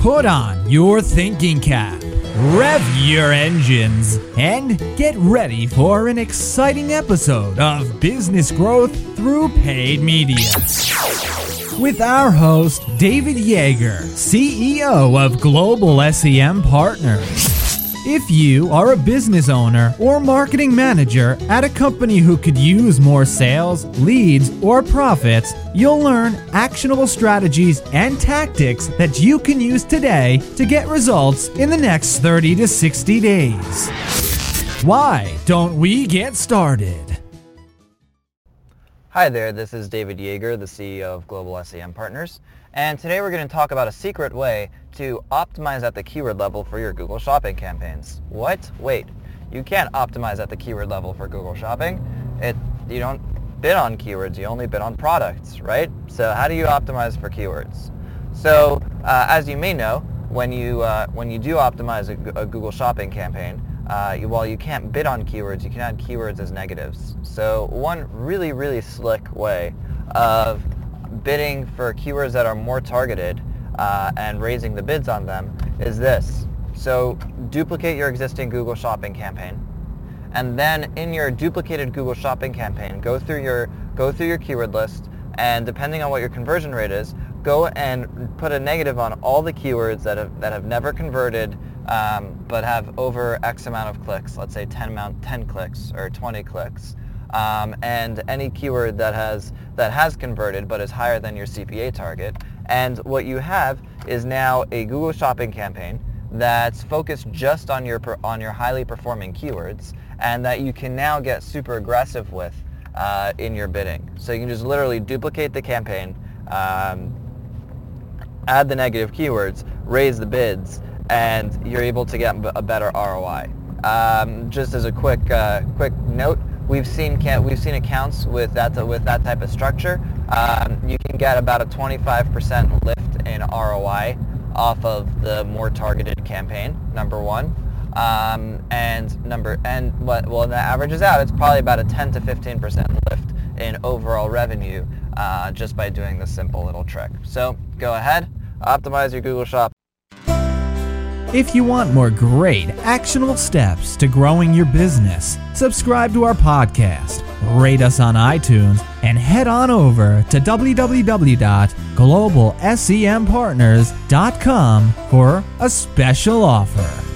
Put on your thinking cap, rev your engines, and get ready for an exciting episode of Business Growth Through Paid Media. With our host, David Yeager, CEO of Global SEM Partners. If you are a business owner or marketing manager at a company who could use more sales, leads, or profits, you'll learn actionable strategies and tactics that you can use today to get results in the next 30 to 60 days. Why don't we get started? Hi there, this is David Yeager, the CEO of Global SEM Partners, and today we're going to talk about a secret way to optimize at the keyword level for your Google Shopping campaigns. What? Wait, you can't optimize at the keyword level for Google Shopping. It you don't bid on keywords, you only bid on products, right? So how do you optimize for keywords? So uh, as you may know, when you uh, when you do optimize a, a Google Shopping campaign, uh, while you can't bid on keywords, you can add keywords as negatives. So one really, really slick way of bidding for keywords that are more targeted uh, and raising the bids on them is this. So duplicate your existing Google Shopping campaign, and then in your duplicated Google Shopping campaign, go through your go through your keyword list, and depending on what your conversion rate is, go and put a negative on all the keywords that have that have never converted um, but have over X amount of clicks. Let's say 10 amount 10 clicks or 20 clicks um, and any keyword that has that has converted but is higher than your CPA target. And what you have is now a Google Shopping campaign that's focused just on your on your highly performing keywords, and that you can now get super aggressive with uh, in your bidding. So you can just literally duplicate the campaign, um, add the negative keywords, raise the bids, and you're able to get a better ROI. Um, just as a quick uh, quick note, We've seen we've seen accounts with that with that type of structure. Um, you can get about a 25% lift in ROI off of the more targeted campaign. Number one, um, and number and what well that averages out. It's probably about a 10 to 15% lift in overall revenue uh, just by doing this simple little trick. So go ahead, optimize your Google Shop. If you want more great, actionable steps to growing your business, subscribe to our podcast, rate us on iTunes, and head on over to www.globalsempartners.com for a special offer.